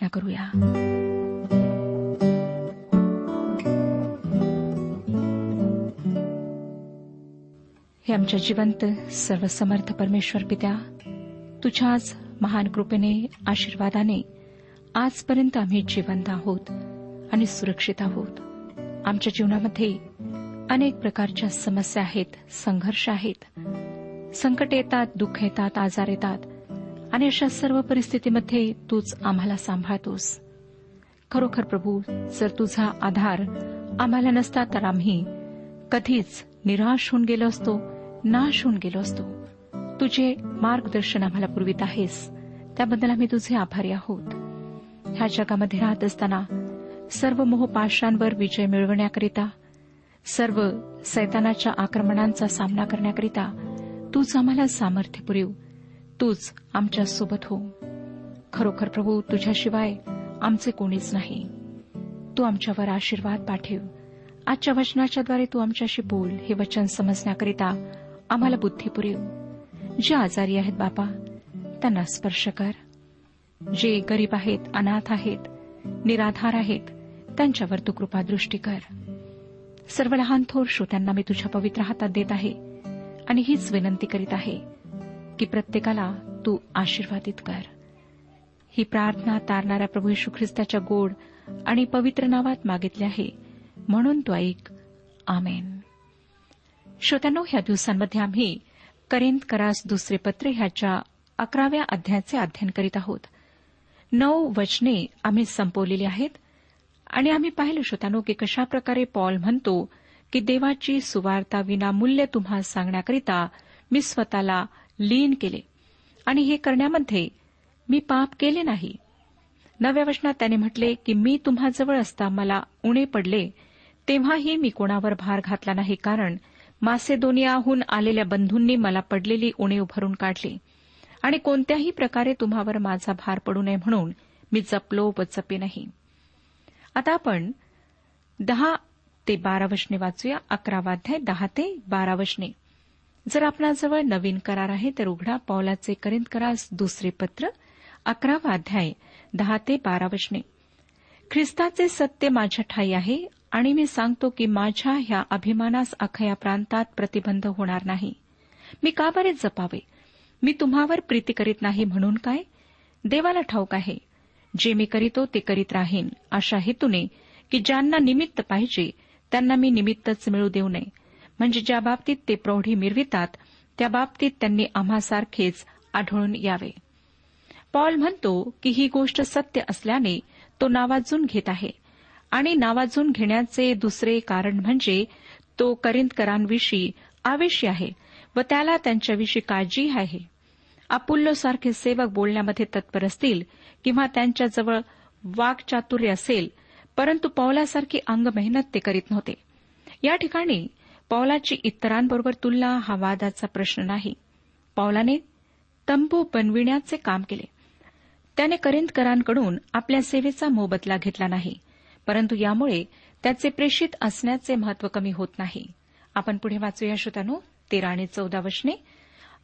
प्रार्थना करूया. हे आमच्या जिवंत सर्वसमर्थ परमेश्वर पित्या तुझ्याच महान कृपेने आशीर्वादाने आजपर्यंत आम्ही जिवंत आहोत आणि सुरक्षित आहोत. आमच्या जीवनामध्ये अनेक प्रकारच्या समस्या आहेत संघर्ष आहेत. संकट येतात दुःख येतात आजार येतात. आणि अशा सर्व परिस्थितीमध्ये तूच आम्हाला सांभाळतोस. खरोखर प्रभू जर तुझा आधार आम्हाला नसता तर आम्ही कधीच निराश होऊन गेलो असतो नाश होऊन गेलो असतो. तुझे मार्गदर्शन आम्हाला पुरवित आहेस. त्याबद्दल आम्ही तुझे आभारी आहोत. ह्या जगामध्ये राहत असताना सर्व मोहपाशांवर विजय मिळवण्याकरिता सर्व सैतानाच्या आक्रमणांचा सामना करण्याकरिता तूच आम्हाला सामर्थ्य पुरेव. तूच आमच्यासोबत हो. खरोखर प्रभू तुझ्याशिवाय आमचे कोणीच नाही. तू आमच्यावर आशीर्वाद पाठव. आजच्या वचनाच्याद्वारे तू आमच्याशी बोल हे वचन समजण्याकरिता आम्हाला बुद्धी पुरेव. जे आजारी आहेत बापा त्यांना स्पर्श कर. जे गरीब आहेत अनाथ आहेत निराधार आहेत त्यांच्यावर तू कृपादृष्टी कर. सर्व लहान थोर श्रोत्यांना मी तुझ्या पवित्र हातात देत आहे आणि हीच विनंती करीत आहे. की प्रत्येकाला तू आशीर्वादित कर. ही प्रार्थना तारणाऱ्या प्रभू येशू ख्रिस्ताच्या गोड आणि पवित्र नावात मागितली आहे. म्हणून तो ऐक. आमेन. श्रोत्यानो ह्या दिवसांमध्ये आम्ही करेंत करास दुसरे पत्र ह्याच्या अकराव्या अध्यायाचे अध्ययन करीत आहोत. नऊ वचने आम्ही संपवलेली आहेत आणि आम्ही पाहिलं श्रोतानो की कशाप्रकारे पॉल म्हणतो की देवाची सुवार्ता विनामूल्य तुम्हा सांगण्याकरिता मी स्वतःला लीन केले. आणि हे करण्यामध्ये मी पाप केले नाही. नव्या वचनात त्याने म्हटले की मी तुम्हाजवळ असता मला उणे पडले तेव्हाही मी कोणावर भार घातला नाही कारण मासेदोनियाहून आलेल्या बंधूंनी मला पडलेली उणे उभारून काढली. आणि कोणत्याही प्रकारे तुम्हावर माझा भार पडू नये म्हणून मी जपलो व जपे नाही. आता आपण दहा ते बारा वचने वाचूया. अकरावाध्याय दहा ते बारा वचने. जर आपणाजवळ नवीन करार आहे तर उघडा पौलाचे करिंद करास दुसरे पत्र अकरावा अध्याय दहा ते बारा वचने. ख्रिस्ताचे सत्य माझ्या ठाई आहे आणि मी सांगतो की माझ्या ह्या अभिमानास अखया प्रांतात प्रतिबंध होणार नाही. मी का बरे जपावे? मी तुम्हावर प्रीती करीत नाही म्हणून काय? देवाला ठाऊक आहे जे मी करीतो ते करीत राहीन अशा हेतूने की ज्यांना निमित्त पाहिजे त्यांना मी निमित्तच मिळू देऊ नये. म्हणजे ज्या बाबतीत ते प्रौढी मिरवितात त्या बाबतीत त्यांनी आम्हासारखेच आढळून यावे. पॉल म्हणतो की ही गोष्ट सत्य असल्याने तो नावाजून घेत आहे. आणि नावाजून घेण्याचे दुसरे कारण म्हणजे तो करिंदकरांविषयी आवेशी आहे व त्याला त्यांच्याविषयी काळजी आहे. अपुल्लोसारखे सेवक बोलण्यामध्ये तत्पर असतील किंवा त्यांच्याजवळ वाकचातुर्य असेल परंतु पौलासारखी अंग मेहनत ते करीत नव्हते. या ठिकाणी पौलाची इतरांबरोबर तुलना हा वादाचा प्रश्न नाही. पौलाने तंबू बनविण्याचे काम केले. त्याने करिंदकरांकडून आपल्या सेवेचा मोबदला घेतला नाही परंतु यामुळे त्याचे प्रेषित असण्याचे महत्त्व कमी होत नाही. आपण पुढे वाचूया श्रोतानो. तेरा आणि चौदा वशने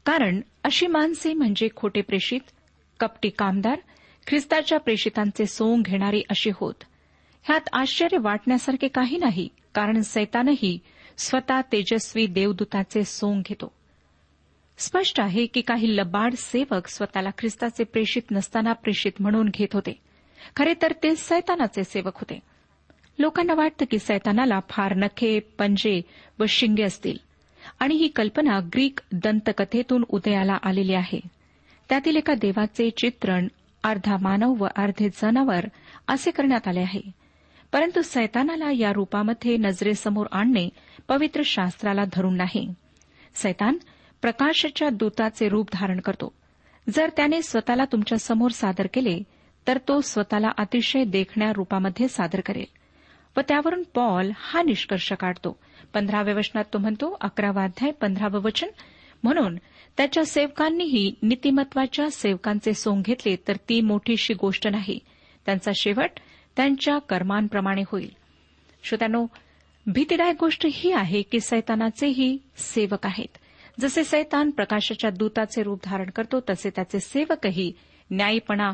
कारण अशी माणसे म्हणजे खोटे प्रेषित कपटी कामदार ख्रिस्ताच्या प्रेषितांचे सोंग घेणारी अशी होत. ह्यात आश्चर्य वाटण्यासारखे काही नाही कारण सैतानही स्वतः तेजस्वी देवदूताचे सोंग घेतो. स्पष्ट आहे की काही लबाड सेवक स्वतःला ख्रिस्ताचे प्रेषित नसताना प्रेषित म्हणून घेत होते. खरे तर ते सैतानाचे सेवक होते. लोकांना वाटतं की सैतानाला फार नखे पंजे व शिंगे असतील. आणि ही कल्पना ग्रीक दंतकथेतून उदयाला आलेली आहे. त्यातील एका देवाचे चित्रण अर्धा मानव व अर्धे जनावर असे करण्यात आले आहे. परंतु सैतानाला या रूपामध्ये नजरेसमोर आणणे पवित्र शास्त्राला धरून नाही. सैतान प्रकाशच्या दूताचे रूप धारण करतो. जर त्याने स्वतःला तुमच्यासमोर सादर केले तर तो स्वतःला अतिशय देखण्या रूपामध्ये सादर करेल. व त्यावरून पॉल हा निष्कर्ष काढतो. पंधराव्या वचनात तो म्हणतो अकरावा अध्याय पंधरावं वचन. म्हणून त्याच्या सेवकांनीही नीतिमत्वाच्या सेवकांचे सोंग घेतले तर ती मोठीशी गोष्ट नाही. त्यांचा शेवट त्यांच्या कर्मांप्रमाणे होईल. श्रोत्यानो भीतीदायक गोष्ट ही आहे की सैतानाचेही सेवक आहेत. जसे सैतान प्रकाशाच्या दूताचे रूप धारण करतो तसे त्याचे सेवकही न्यायीपणा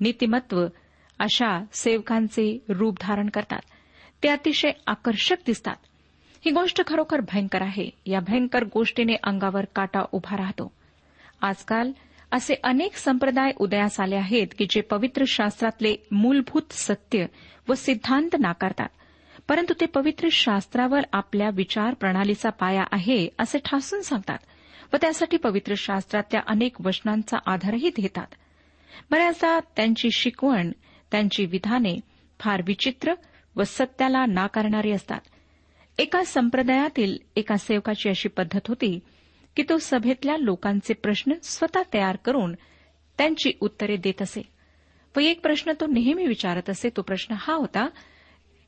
नीतिमत्व अशा सेवकांचे रूप धारण करतात. ते अतिशय आकर्षक दिसतात. ही गोष्ट खरोखर भयंकर आहे. या भयंकर गोष्टीने अंगावर काटा उभा राहतो. आजकाल असे अनेक संप्रदाय उदयास आले आहेत की जे पवित्र शास्त्रातले मूलभूत सत्य व सिद्धांत नाकारतात. परंतु ते पवित्र शास्त्रावर आपल्या विचार प्रणालीचा पाया आहे असे ठासून सांगतात व त्यासाठी पवित्र शास्त्रातल्या अनेक वचनांचा आधारही घेतात बऱ्याचदा त्यांची शिकवण त्यांची विधाने फार विचित्र व सत्याला नाकारणारी असतात. एका संप्रदायातील एका सेवकाची अशी पद्धत होती की तो सभेतल्या लोकांचे प्रश्न स्वतः तयार करून त्यांची उत्तरे देत असे. व एक प्रश्न तो नेहमी विचारत असे तो प्रश्न हा होता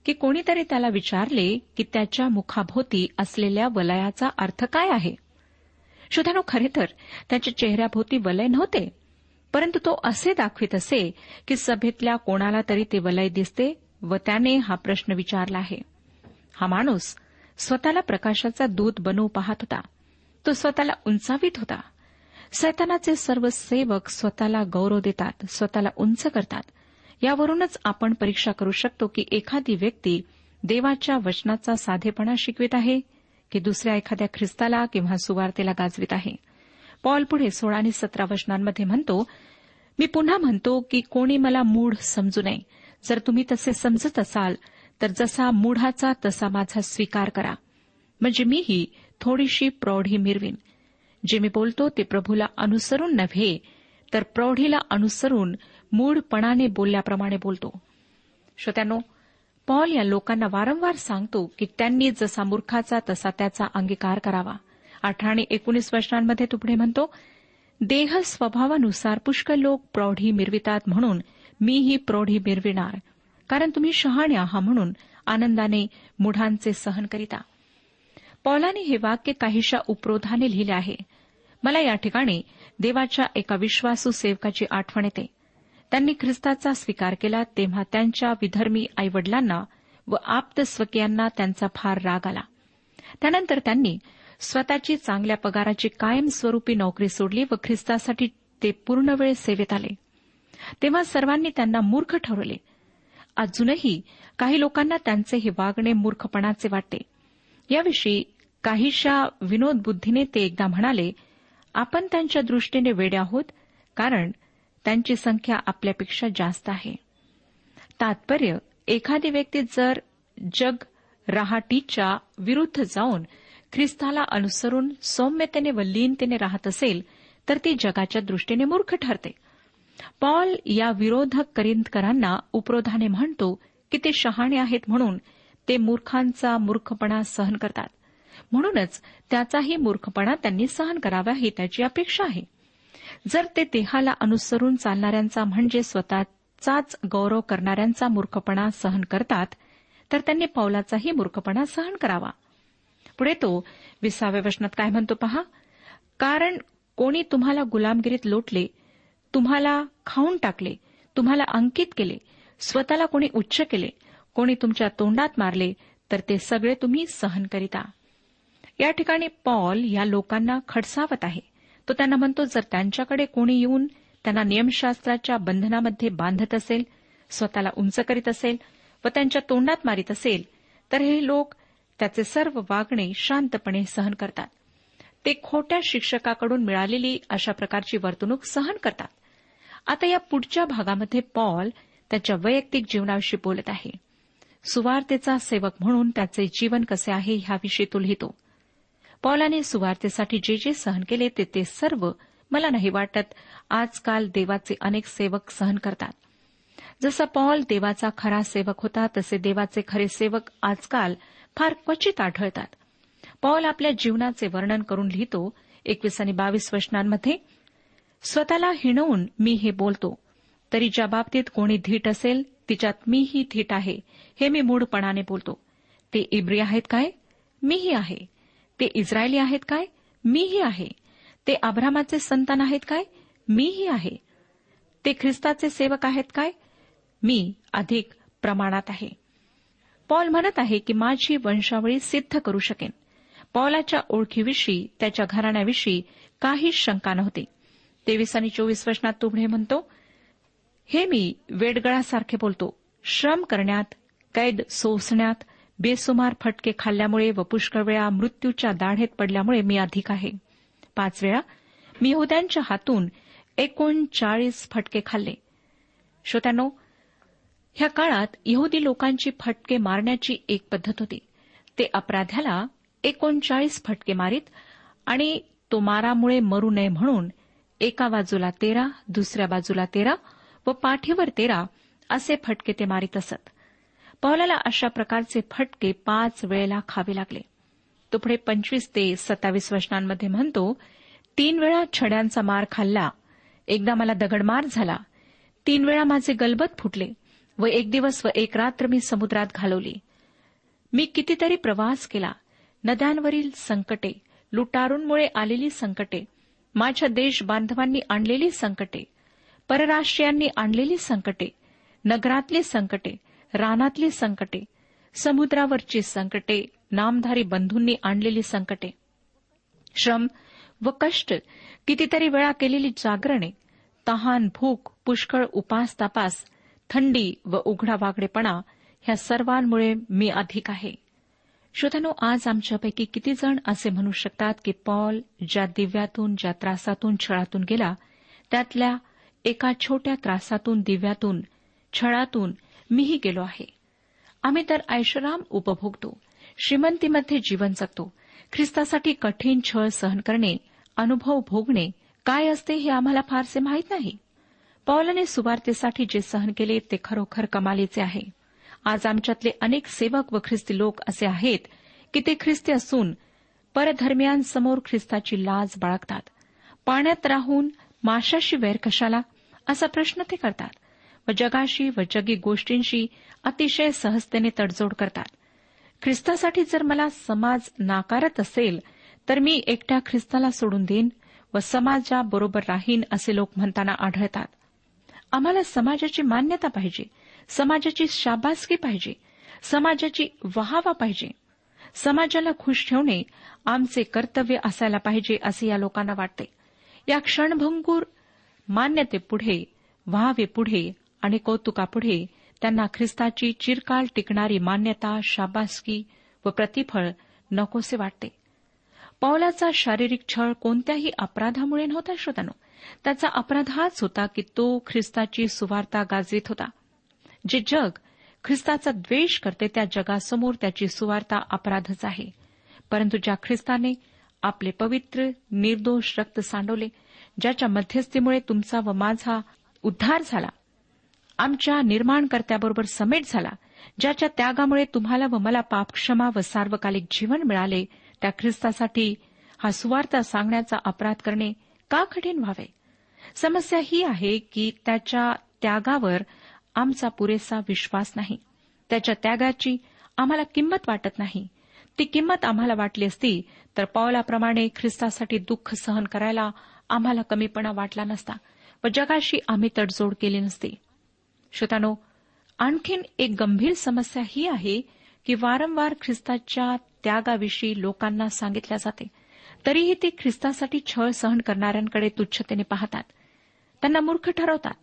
की कोणीतरी त्याला विचारले की त्याच्या मुखाभोवती असलेल्या वलयाचा अर्थ काय आहे? श्रोत्यानो खरे तर त्याच्या चेहऱ्याभोवती वलय नव्हते परंतु तो असे दाखवित असे की सभेतल्या कोणाला तरी ते वलय दिसते व त्याने हा प्रश्न विचारला आहे. हा माणूस स्वतःला प्रकाशाचा दूत बनवू पाहत होता. तो स्वतःला उंचावित होता. सैतानाचे सर्व सेवक स्वतःला गौरव देतात स्वतःला उंच करतात. यावरूनच आपण परीक्षा करू शकतो की एखादी व्यक्ती देवाच्या वचनाचा साधेपणा शिकवित आहे की दुसऱ्या एखाद्या ख्रिस्ताला किंवा सुवार्तेला गाजवित आहे. पॉल पुढे सोळा आणि सतरा वचनांमध्ये म्हणतो मी पुन्हा म्हणतो की कोणी मला मूढ समजू नये. जर तुम्ही तसे समजत असाल तर जसा मूढाचा तसा माझा स्वीकार करा. म्हणजे मीही थोडीशी प्रौढी मिरवीन. जे मी बोलतो ते प्रभूला अनुसरून नव्हे तर प्रौढीला अनुसरून मूढपणाने बोलल्याप्रमाणे बोलतो. श्रोत्यानो पॉल या लोकांना वारंवार सांगतो की त्यांनी जसा मूर्खाचा तसा त्याचा अंगीकार करावा. अठरा आणि एकोणीस वर्षांमध्ये तो पुढे म्हणतो देह स्वभावानुसार पुष्कळ लोक प्रौढी मिरवितात म्हणून मीही प्रौढी मिरविणार. कारण तुम्ही शहाणे आहात म्हणून आनंदाने मुढांचे सहन करिता. पौलाने हे वाक्य काहीशा उपरोधाने लिहिले आहे. मला या ठिकाणी देवाच्या एका विश्वासू सेवकाची आठवण येते. त्यांनी ख्रिस्ताचा स्वीकार केला तेव्हा त्यांच्या विधर्मी आईवडिलांना व आप्त स्वकीयांना त्यांचा फार राग आला. त्यानंतर त्यांनी स्वतःची चांगल्या पगाराची कायमस्वरूपी नोकरी सोडली व ख्रिस्तासाठी ते पूर्णवेळ सेवेत आले. तेव्हा सर्वांनी त्यांना मूर्ख ठरवले. अजूनही काही लोकांना त्यांचे हे वागणे मूर्खपणाचे वाटते. याविषयी काहीशा विनोद बुद्धीने ते एकदा म्हणाले आपण त्यांच्या दृष्टीने वेडे आहोत कारण त्यांची संख्या आपल्यापेक्षा जास्त आहे. तात्पर्य एखादी व्यक्ती जर जग राहाटीच्या विरुद्ध जाऊन ख्रिस्ताला अनुसरून सौम्यतेने व लीनतेने राहत असेल तर ती जगाच्या दृष्टीने मूर्ख ठरते. पॉल या विरोधक करिंदकरांना उपरोधाने म्हणतो की ते शहाणे आहेत म्हणून ते मूर्खांचा मूर्खपणा सहन करतात. म्हणूनच त्याचाही मूर्खपणा त्यांनी सहन करावा ही त्याची अपेक्षा आहे. जर ते देहाला अनुसरून चालणाऱ्यांचा म्हणजे स्वतःचाच गौरव करणाऱ्यांचा मूर्खपणा सहन करतात तर त्यांनी पौलाचाही मूर्खपणा सहन करावा. पुढे तो विसाव्या वचनात काय म्हणतो पहा? कारण कोणी तुम्हाला गुलामगिरीत लोटले तुम्हाला खाऊन टाकले तुम्हाला अंकित केले स्वतःला कोणी उच्च केले कोणी तुमच्या तोंडात मारले तर ते सगळे तुम्ही सहन करीता. या ठिकाणी पॉल या लोकांना खडसावत आहे. तो त्यांना म्हणतो जर त्यांच्याकडे कोणी येऊन त्यांना नियमशास्त्राच्या बंधनामध्ये बांधत असेल स्वतःला उंच करीत असेल व त्यांच्या तोंडात मारित असेल तर हे लोक त्याचे सर्व वागणे शांतपणे सहन करतात. ते खोट्या शिक्षकाकडून मिळालेली अशा प्रकारची वर्तणूक सहन करतात. आता या पुढच्या भागामध्ये पॉल त्याच्या वैयक्तिक जीवनाविषयी बोलत आहे. सुवार्तेचा सेवक म्हणून त्याचे जीवन कसे आहे ह्याविषयी तो लिहितो. पॉलाने सुवार्तेसाठी जे जे सहन केले ते ते सर्व मला नाही वाटत आजकाल देवाचे अनेक सेवक सहन करतात. जसा पॉल देवाचा खरा सेवक होता तसे देवाचे खरे सेवक आजकाल फार क्वचित आढळतात. पॉल आपल्या जीवनाचे वर्णन करून लिहितो एकवीस आणि बावीस वचनांमध्ये स्वतःला हिणवून मी हे बोलतो. तरी ज्या बाबतीत कोणी धीट असेल तिच्यात मीही धीट आहे हे मी मूढपणाने बोलतो. ते इब्री आहेत काय? मीही आहे. ते इस्रायली आहेत काय? मीही आहे. ते अब्रामाचे संतान आहेत काय? मीही आहे. ते ख्रिस्ताचे सेवक आहेत काय? मी अधिक प्रमाणात आहे. पॉल म्हणत आहे की माझी वंशावळी सिद्ध करू शकेन. पॉलाच्या ओळखीविषयी त्याच्या घराण्याविषयी काहीच शंका नव्हती. तेवीस आणि चोवीस वचनात तो पुढे म्हणतो हे मी वेडगळासारखे बोलतो. श्रम करण्यात कैद सोसण्यात बेसुमार फटके खाल्ल्यामुळे व पुष्कळ वेळा मृत्यूच्या दाढेत पडल्यामुळे मी अधिक आहे. पाच वेळा मी यहुद्यांच्या हातून एकोणचाळीस फटके खाल्ले. श्रोत्यानो ह्या काळात यहुदी लोकांची फटके मारण्याची एक पद्धत होती. ते अपराध्याला एकोणचाळीस फटके मारीत आणि तो मारामुळे मरू नये म्हणून एका बाजूला तेरा दुसऱ्या बाजूला तेरा व पाठीवर तेरा असे फटके ते मारीत असत. पावलाला अशा प्रकारचे फटके पाच वेळेला खावे लागले. तो पुढे पंचवीस ते सत्तावीस वचनांमध्ये म्हणतो तीन वेळा छड्यांचा मार खाल्ला. एकदा मला दगडमार झाला. तीन वेळा माझे गलबत फुटले व एक दिवस व एक रात्र मी समुद्रात घालवली. मी कितीतरी प्रवास केला. नद्यांवरील संकटे लुटारूंमुळे आलेली संकटे माझ्या देश बांधवांनी आणलेली संकटे परराष्ट्रीयांनी आणलेली संकटे नगरातली संकटे रानातली संकटे समुद्रावरची संकटे नामधारी बंधूंनी आणलेली संकटे. श्रम व कष्ट कितीतरी वेळा केलेली जागरणे तहान भूक पुष्कळ उपास तापास थंडी व उघडा वागडेपणा ह्या सर्वांमुळे मी अधिक आहे. श्रोतानो आज आमच्यापैकी किती जण असे म्हणू शकतात की पॉल ज्या दिव्यातून ज्या त्रासातून छळातून गेला त्यातल्या एका छोट्या त्रासातून दिव्यातून छळातून मीही गेलो आहे. आम्ही तर ऐशराम उपभोगतो श्रीमंतीमध्ये जीवन जगतो. ख्रिस्तासाठी कठीण छळ सहन करणे अनुभव भोगणे काय असते हे आम्हाला फारसे माहीत नाही. पौलाने सुवार्तेसाठी जे सहन केले ते खरोखर कमालीचे आहे. आज आमच्यातले अनेक सेवक व ख्रिस्ती लोक असे आहेत की ते ख्रिस्ती असून परधर्मियांसमोर ख्रिस्ताची लाज बाळगतात. पाण्यात राहून माशाशी वैर कशाला? असा प्रश्न ते करतात. व जगाशी व जगी गोष्टींशी अतिशय सहजतेने तडजोड करतात. ख्रिस्तासाठी जर मला समाज नाकारत असेल तर मी एकट्या ख्रिस्ताला सोडून देईन व समाजाबरोबर राहीन असे लोक म्हणताना आढळतात. आम्हाला समाजाची मान्यता पाहिजे समाजाची शाबासकी पाहिजे समाजाची वाहवा पाहिजे. समाजाला खुश ठेवणे आमचे कर्तव्य असायला पाहिजे असे या लोकांना वाटते. या क्षणभंगूर मान्यतेपुढे व्हावेपुढे आणि कौतुकापुढे त्यांना ख्रिस्ताची चिरकाल टिकणारी मान्यता शाबासकी व प्रतिफळ नकोसे वाटते. पौलाचा शारीरिक छळ कोणत्याही अपराधामुळे नव्हता श्रोतानो त्याचा अपराध हाच होता की तो ख्रिस्ताची सुवार्ता गाजवित होता. जे जग ख्रिस्ताचा द्वेष करते त्या जगासमोर त्याची सुवार्ता अपराधच आहे. परंतु ज्या ख्रिस्ताने आपले पवित्र निर्दोष रक्त सांडवले ज्याच्या मध्यस्थीमुळे तुमचा व माझा उद्धार झाला आमच्या निर्माणकर्त्याबरोबर समेट झाला ज्याच्या त्यागामुळे तुम्हाला व मला पापक्षमा व सार्वकालिक जीवन मिळाले त्या ख्रिस्तासाठी हा सुवार्ता सांगण्याचा अपराध करणे का कठीण व्हावे? समस्या ही आहे की त्याच्या त्यागावर आमचा पुरेसा विश्वास नाही. त्याच्या त्यागाची आम्हाला किंमत वाटत नाही. ती किंमत आम्हाला वाटली असती तर पावलाप्रमाणे ख्रिस्तासाठी दुःख सहन करायला आम्हाला कमीपणा वाटला नसता व जगाशी आम्ही तडजोड केली नसती. श्रोतानो आणखीन एक गंभीर समस्या ही आहे की वारंवार ख्रिस्ताच्या त्यागाविषयी लोकांना सांगितल्या जाते. तरीही ते ख्रिस्तासाठी छळ सहन करणाऱ्यांकडे तुच्छतेने पाहतात. त्यांना मूर्ख ठरवतात.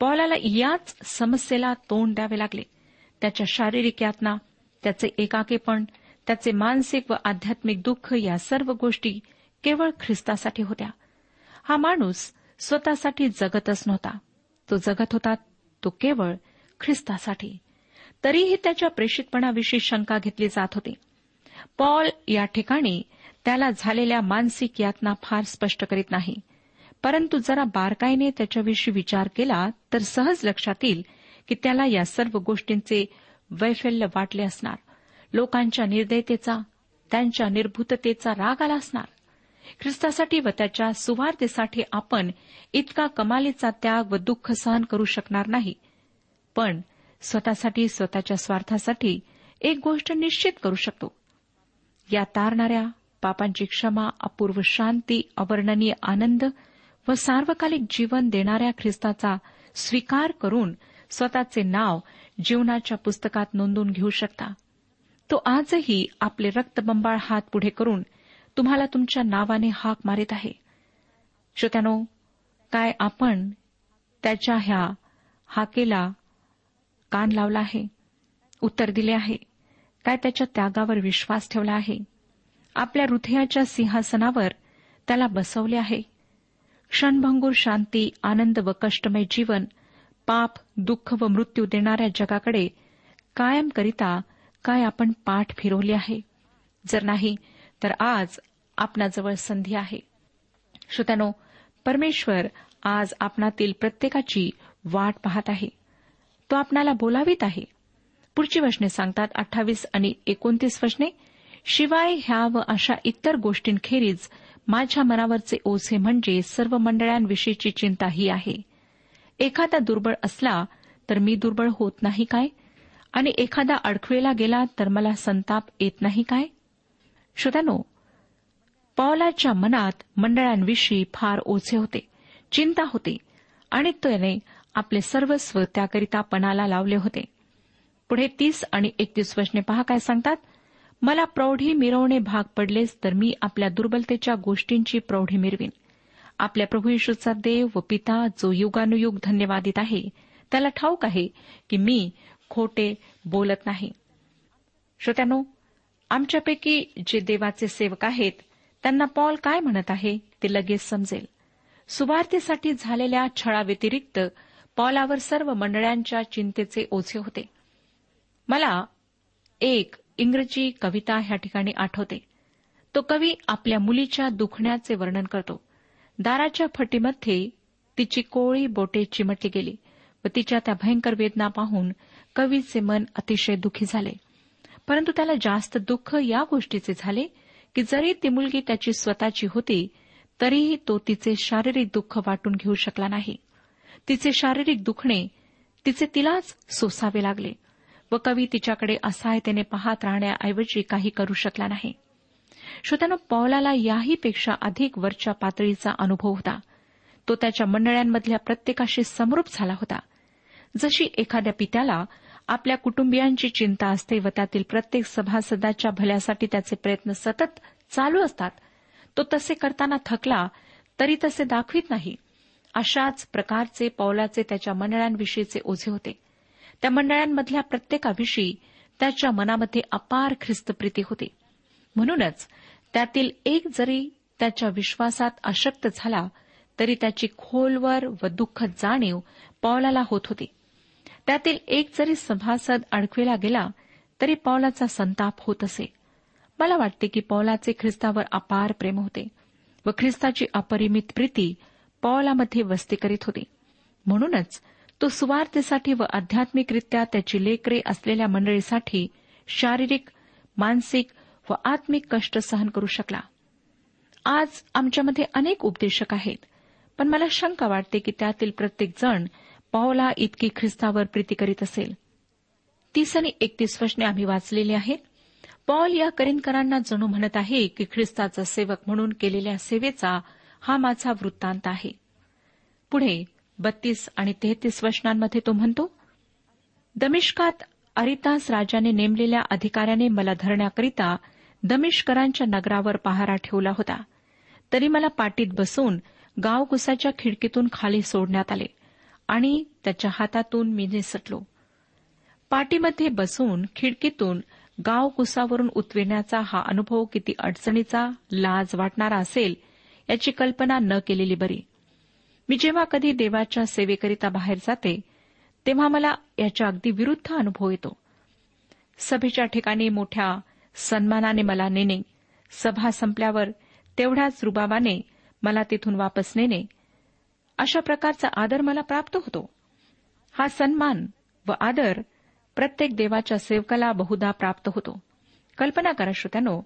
पॉलाला याच समस्येला तोंड द्यावे लागले. त्याच्या शारीरिक यातना त्याचे एकाकेपण त्याचे मानसिक व आध्यात्मिक दुःख या सर्व गोष्टी केवळ ख्रिस्तासाठी होत्या. हा माणूस स्वतःसाठी जगतच नव्हता. तो जगत होता तो केवळ ख्रिस्तासाठी. तरीही त्याच्या प्रेषितपणाविषयी शंका घेतली जात होती. पॉल या ठिकाणी त्याला झालेल्या मानसिक यातना फार स्पष्ट करीत नाही. परंतु जरा बारकाईने त्याच्याविषयी विचार केला तर सहज लक्षात येईल की त्याला या सर्व गोष्टींचे वैफल्य वाटले असणार. लोकांच्या निर्दयतेचा त्यांच्या निर्भूततेचा राग आला असणार. ख्रिस्तासाठी व त्याच्या सुवार्थेसाठी आपण इतका कमालीचा त्याग व दुःख सहन करू शकणार नाही. पण स्वतःसाठी स्वतःच्या स्वार्थासाठी एक गोष्ट निश्चित करू शकतो. या तारणाऱ्या पापांची क्षमा अपूर्व शांती अवर्णनीय आनंद व सार्वकालिक जीवन देणाऱ्या ख्रिस्ताचा स्वीकार करून स्वतःचे नाव जीवनाच्या पुस्तकात नोंदवून घेऊ शकता. तो आजही आपले रक्तबंबाळ हात पुढे करून तुम्हाला तुमच्या नावाने हाक मारित आहे. श्रोत्यानो काय आपण त्याच्या ह्या हाकेला कान लावला आहे उत्तर दिले आहे? काय त्याच्या त्यागावर विश्वास ठेवला आहे? आपल्या हृदयाच्या सिंहासनावर त्याला बसवले आहे. क्षणभंगूर शांती आनंद व कष्टमय जीवन पाप दुःख व मृत्यू देणाऱ्या जगाकडे कायमकरिता काय आपण पाठ फिरवली आहे? जर नाही तर आज आपणाजवळ संधी आहे. श्रोत्यानो परमेश्वर आज आपणातील प्रत्येकाची वाट पाहत आहे. तो आपणाला बोलावीत आहे. पुढची वचने सांगतात अठ्ठावीस आणि एकोणतीस वचने शिवाय ह्या व अशा इतर गोष्टींखेरीज माझ्या मनावरचे ओझे म्हणजे सर्व मंडळांविषयीची चिंता ही आहे. एखादा दुर्बळ असला तर मी दुर्बळ होत नाही काय? आणि एखादा अडखळीला गेला तर मला संताप येत नाही काय? श्रोत्यानो पौलाच्या मनात मंडळांविषयी फार ओझे होते चिंता होती आणि त्याने आपले सर्वस्व त्याकरिता पणाला लावले होते. पुढे तीस आणि एकतीस वचने पहा काय सांगतात? मला प्रौढी मिरवणे भाग पडलेच तर मी आपल्या दुर्बलतेच्या गोष्टींची प्रौढी मिरवीन. आपल्या प्रभू यशूचा देव व पिता जो युगानुयुग धन्यवादित आहे त्याला ठाऊक आहे की मी खोटे बोलत नाही. श्रोत्यानो आमच्यापैकी जे देवाचे सेवक आहेत त्यांना पॉल काय म्हणत आहे ते लगेच समजेल. सुवार्थेसाठी झालेल्या छळाव्यतिरिक्त पॉलावर सर्व मंडळांच्या चिंतेचे ओझे होते. मला एक इंग्रजी कविता ह्या ठिकाणी आठवते. तो कवी आपल्या मुलीच्या दुखण्याचे वर्णन करतो. दाराच्या फटीमध्ये तिची कोळी बोटे चिमटली गेली व तिच्या त्या भयंकर वेदना पाहून कवीचे मन अतिशय दुखी झाले. परंतु त्याला जास्त दुःख या गोष्टीचे झाले की जरी ती मुलगी त्याची स्वतःची होती तरीही तो तिचे शारीरिक दुःख वाटून घेऊ शकला नाही. तिचे शारीरिक दुखणे तिचे तिलाच सोसावे लागले व कवी तिच्याकडे असहायतेने पाहत राहण्याऐवजी काही करू शकला नाही. श्रोत्यानं पौलाला याहीपेक्षा अधिक वरच्या पातळीचा अनुभव होता. तो त्याच्या मंडळांमधल्या प्रत्येकाशी समरूप झाला होता. जशी एखाद्या पित्याला आपल्या कुटुंबियांची चिंता असते व त्यातील प्रत्येक सभासदाच्या भल्यासाठी त्याचे प्रयत्न सतत चालू असतात. तो तसे करताना थकला तरी तसे दाखवित नाही. अशाच प्रकारचे पौलाचे त्याच्या मंडळांविषयीचे ओझे होते. त्या मंडळांमधल्या प्रत्येकाविषयी त्याच्या मनामध्ये अपार ख्रिस्तप्रीती होती. म्हणूनच त्यातील एक जरी त्याच्या विश्वासात अशक्त झाला तरी त्याची खोलवर व दुःख जाणीव पौलाला होत होती. त्यातील एक जरी सभासद अडकविला गेला तरी पौलाचा संताप होत असे. मला वाटते की पौलाचे ख्रिस्तावर अपार प्रेम होते व ख्रिस्ताची अपरिमित प्रीती पौलामध्ये वस्ती करीत होती. म्हणूनच तो सुवार्थेसाठी व आध्यात्मिकरित्या त्याची लेकरे असलेल्या मंडळीसाठी शारीरिक मानसिक व आत्मिक कष्ट सहन करू शकला. आज आमच्यामध्ये अनेक उपदेशक आहेत पण मला शंका वाटते की त्यातील प्रत्येक पॉला इतकी ख्रिस्तावर प्रीती करीत असेल. तीस आणि एकतीस वचने आम्ही वाचलेली आहेत. पॉल या करिनकरांना जणू म्हणत आहे की ख्रिस्ताचा सेवक म्हणून केलेल्या सेवेचा हा माझा वृत्तांत आहे. पुढे बत्तीस आणि तेहतीस वचनांमध्ये तो म्हणतो दमिष्कात अरितास राजाने नेमलेल्या अधिकाऱ्याने मला धरण्याकरिता दमिष्करांच्या नगरावर पहारा ठेवला होता. तरी मला पाटीत बसून गावकुसाच्या खिडकीतून खाली सोडण्यात आले. आणि त्याच्या हातातून मी निसटलो. पाटीमध्ये बसून खिडकीतून गावकुसावरून उतविण्याचा हा अनुभव किती अडचणीचा लाज वाटणारा असेल याची कल्पना न केलेली बरी. मी जेव्हा कधी देवाच्या सेवेकरिता बाहेर जाते तेव्हा मला याच्या अगदी विरुद्ध अनुभव येतो. सभेच्या ठिकाणी मोठ्या सन्मानाने मला नेणे सभा संपल्यावर तेवढ्याच रुबाबाने मला तिथून वापस नेणे अशा प्रकारचा आदर मला प्राप्त होतो. हा सन्मान व आदर प्रत्येक देवाच्या सेवकाला बहुधा प्राप्त होतो. कल्पना करा श्रोत्यानो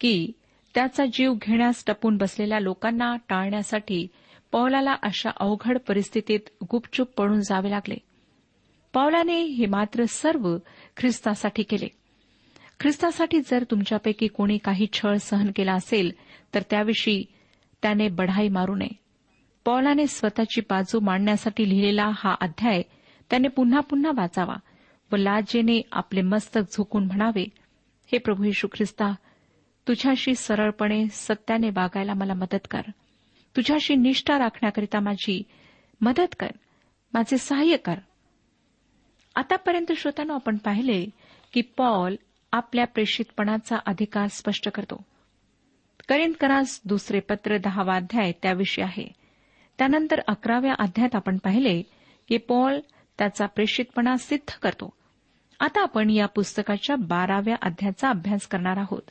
की त्याचा जीव घेण्यास टपून बसलेल्या लोकांना टाळण्यासाठी पौलाला अशा अवघड परिस्थितीत गुपचूप पडून जावे लागले. पौलाने हे मात्र सर्व ख्रिस्तासाठी केले. ख्रिस्तासाठी जर तुमच्यापैकी कोणी काही छळ सहन केला असेल तर त्याविषयी त्याने बढाई मारू नये. पौलाने स्वतःची बाजू मांडण्यासाठी लिहिलेला हा अध्याय त्याने पुन्हा पुन्हा वाचावा व लाजेने आपले मस्तक झुकून म्हणावे हे प्रभू यशू ख्रिस्ता तुझ्याशी सरळपणे सत्याने वागायला मला मदत कर. तुझ्याशी निष्ठा राखण्याकरिता माझी मदत कर. माझे सहाय्य कर. आतापर्यंत श्रोतांना आपण पाहिले की पॉल आपल्या प्रेषितपणाचा अधिकार स्पष्ट करतो. करिंदकरास दुसरे पत्र दहावा अध्याय त्याविषयी आहे. त्यानंतर अकराव्या अध्यायात आपण पाहिले की पॉल त्याचा प्रेषितपणा सिद्ध करतो. आता आपण या पुस्तकाच्या बाराव्या अध्यायाचा अभ्यास करणार आहोत.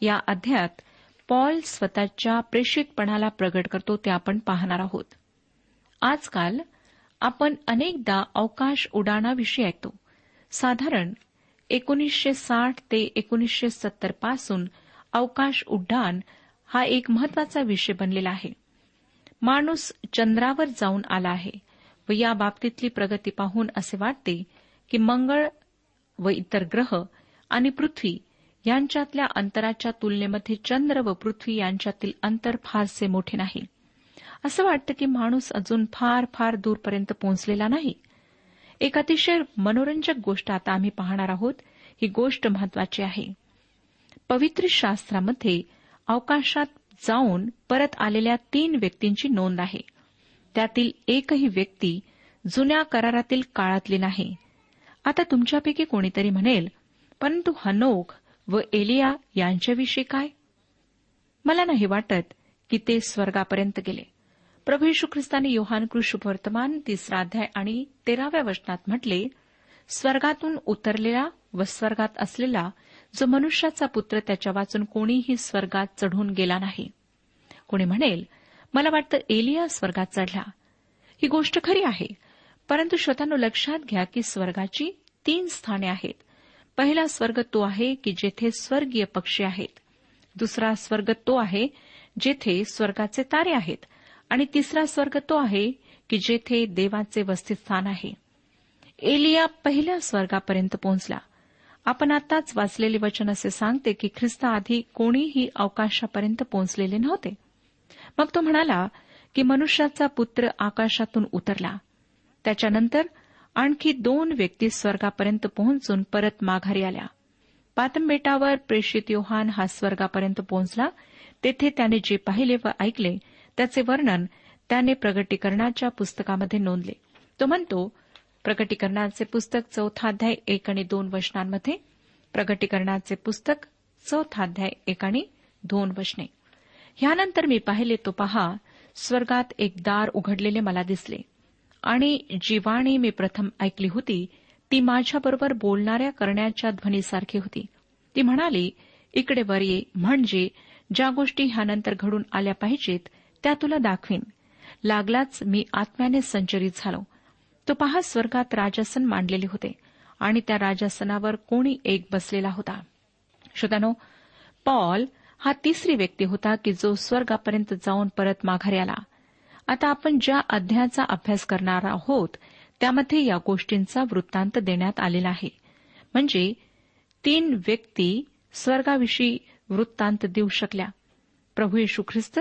या अध्यायात पॉल स्वतःच्या प्रेषितपणाला प्रगट करतो ते आपण पाहणार आहोत. आजकाल आपण अनेकदा अवकाश उडाणाविषयी ऐकतो. साधारण एकोणीसशे साठ ते एकोणीसशे सत्तरपासून अवकाश उड्डाण हा एक महत्त्वाचा विषय बनलेला आहे. माणूस चंद्रावर जाऊन आला आहे व या बाबतीतली प्रगती पाहून असे वाटते की मंगळ व इतर ग्रह आणि पृथ्वी यांच्यातल्या अंतराच्या तुलनेमध्ये चंद्र व पृथ्वी यांच्यातील अंतर फारसे मोठे नाही. असं वाटतं की माणूस अजून फार फार दूरपर्यंत पोहोचलेला नाही. एक अतिशय मनोरंजक गोष्ट आता आम्ही पाहणार आहोत. ही गोष्ट महत्वाची आहे. पवित्र शास्त्रामध्ये अवकाशात जाऊन परत आलेल्या तीन व्यक्तींची नोंद आहे. त्यातील एकही व्यक्ती जुन्या करारातील काळातली नाही. आता तुमच्यापैकी कोणीतरी म्हणेल परंतु हनोक व एलिया यांच्याविषयी काय? मला नाही वाटत की ते स्वर्गापर्यंत गेले. प्रभू यशू ख्रिस्ताने योहान कृष्णवर्तमान तिसरा अध्याय आणि तेराव्या वचनात म्हटले स्वर्गातून उतरलेला व स्वर्गात असलेला जो मनुष्याचा पुत्र त्याच्या वाचून कोणीही स्वर्गात चढून गेला नाही. कोणी म्हणेल मला वाटतं एलिया स्वर्गात चढला. ही गोष्ट खरी आहे. परंतु श्रोतांनो लक्षात घ्या की स्वर्गाची तीन स्थाने आहेत. पहिला स्वर्ग तो आहे की जेथे स्वर्गीय पक्षी आहेत. दुसरा स्वर्ग तो आहे जेथे स्वर्गाचे तारे आहेत. आणि तिसरा स्वर्ग तो आहे की जेथे देवाचे वस्तीस्थान आहे. एलिया पहिल्या स्वर्गापर्यंत पोहोचला. आपण आताच वाचलेले वचन असे सांगते की ख्रिस्ताआधी कोणीही अवकाशापर्यंत पोहोचलेले नव्हते. मग तो म्हणाला की मनुष्याचा पुत्र आकाशातून उतरला. त्याच्यानंतर आणखी दोन व्यक्ती स्वर्गापर्यंत पोहोचून परत माघारी आल्या. पातम बेटावर प्रेषित योहान हा स्वर्गापर्यंत पोहोचला. तेथे त्याने जे पाहिले व ऐकले त्याचे वर्णन त्याने प्रगटीकरणाच्या पुस्तकामध्ये नोंदले. तो म्हणतो प्रगटीकरणाचे पुस्तक चौथा अध्याय एक आणि दोन वचनांमध्ये. प्रगटीकरणाचे पुस्तक चौथा अध्याय एक आणि दोन वचने. ह्यानंतर मी पाहिले तो पहा स्वर्गात एक दार उघडलेले मला दिसले. आणि जी वाणी मी प्रथम ऐकली होती ती माझ्याबरोबर बोलणाऱ्या करण्याच्या ध्वनीसारखी होती. ती म्हणाली इकडे वर ये म्हणजे ज्या गोष्टी ह्यानंतर घडून आल्या पाहिजेत त्या तुला दाखवीन. लागलाच मी आत्म्याने संचरित झालो. तो पहा स्वर्गात राजासन मांडलेले होते आणि त्या राजासनावर कोणी एक बसलेला होता. श्रोतानो पॉल हा तिसरी व्यक्ती होता की जो स्वर्गापर्यंत जाऊन परत माघारी आला. आता आपण ज्या अध्यायाचा अभ्यास करणार आहोत त्यामध्ये या गोष्टींचा वृत्तांत देण्यात आलेला आहे. म्हणजे तीन व्यक्ती स्वर्गाविषयी वृत्तांत देऊ शकल्या. प्रभू येशू ख्रिस्त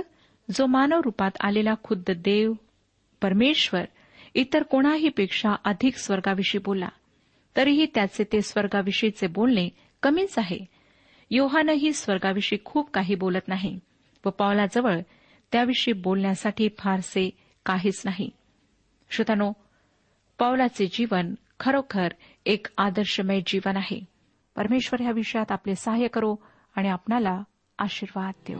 जो मानव रूपात आलेला खुद्द देव परमेश्वर इतर कोणाहीपेक्षा अधिक स्वर्गाविषयी बोला तरीही त्याचे ते स्वर्गाविषयीचे बोलणे कमीच आहे. योहानही स्वर्गाविषयी खूप काही बोलत नाही व पावलाजवळ त्याविषयी बोलण्यासाठी फारसे काहीच नाही. श्रोतानो पावलाचे जीवन खरोखर एक आदर्शमय जीवन आहे. परमेश्वर या विषयात आपले सहाय्य करो आणि आपणाला आशीर्वाद देऊ